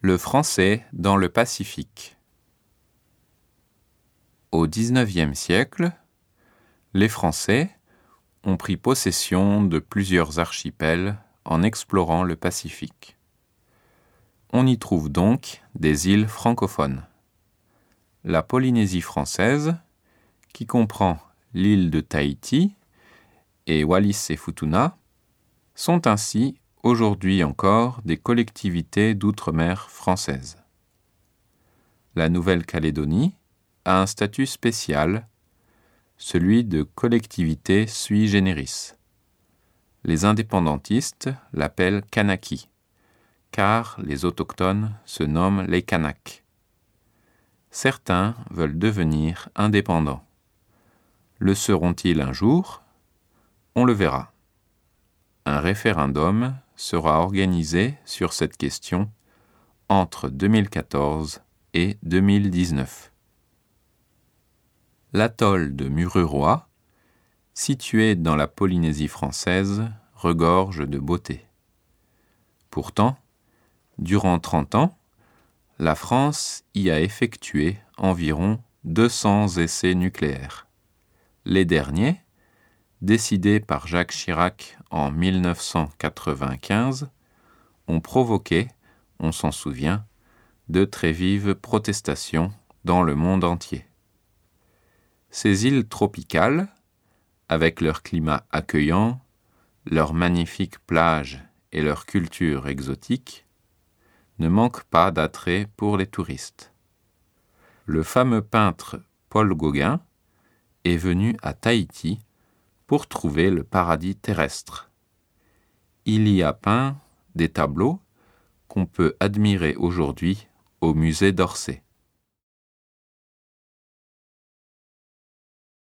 Le français dans le Pacifique. Au XIXe siècle, les Français ont pris possession de plusieurs archipels en explorant le Pacifique. On y trouve donc des îles francophones. La Polynésie française, qui comprend l'île de Tahiti et Wallis et Futuna, sont ainsi aujourd'hui encore des collectivités d'outre-mer françaises. La Nouvelle-Calédonie a un statut spécial, celui de collectivité sui generis. Les indépendantistes l'appellent Kanaki, car les autochtones se nomment les Kanaks. Certains veulent devenir indépendants. Le seront-ils un jour? On le verra. Un référendum sera organisé sur cette question entre 2014 et 2019. L'atoll de Mururoa, situé dans la Polynésie française, regorge de beauté. Pourtant, durant 30 ans, la France y a effectué environ 200 essais nucléaires. Les derniers, décidés par Jacques Chirac en 1995, ont provoqué, on s'en souvient, de très vives protestations dans le monde entier. Ces îles tropicales, avec leur climat accueillant, leurs magnifiques plages et leur culture exotique, ne manquent pas d'attrait pour les touristes. Le fameux peintre Paul Gauguin est venu à Tahiti pour trouver le paradis terrestre. Il y a peint des tableaux qu'on peut admirer aujourd'hui au musée d'Orsay.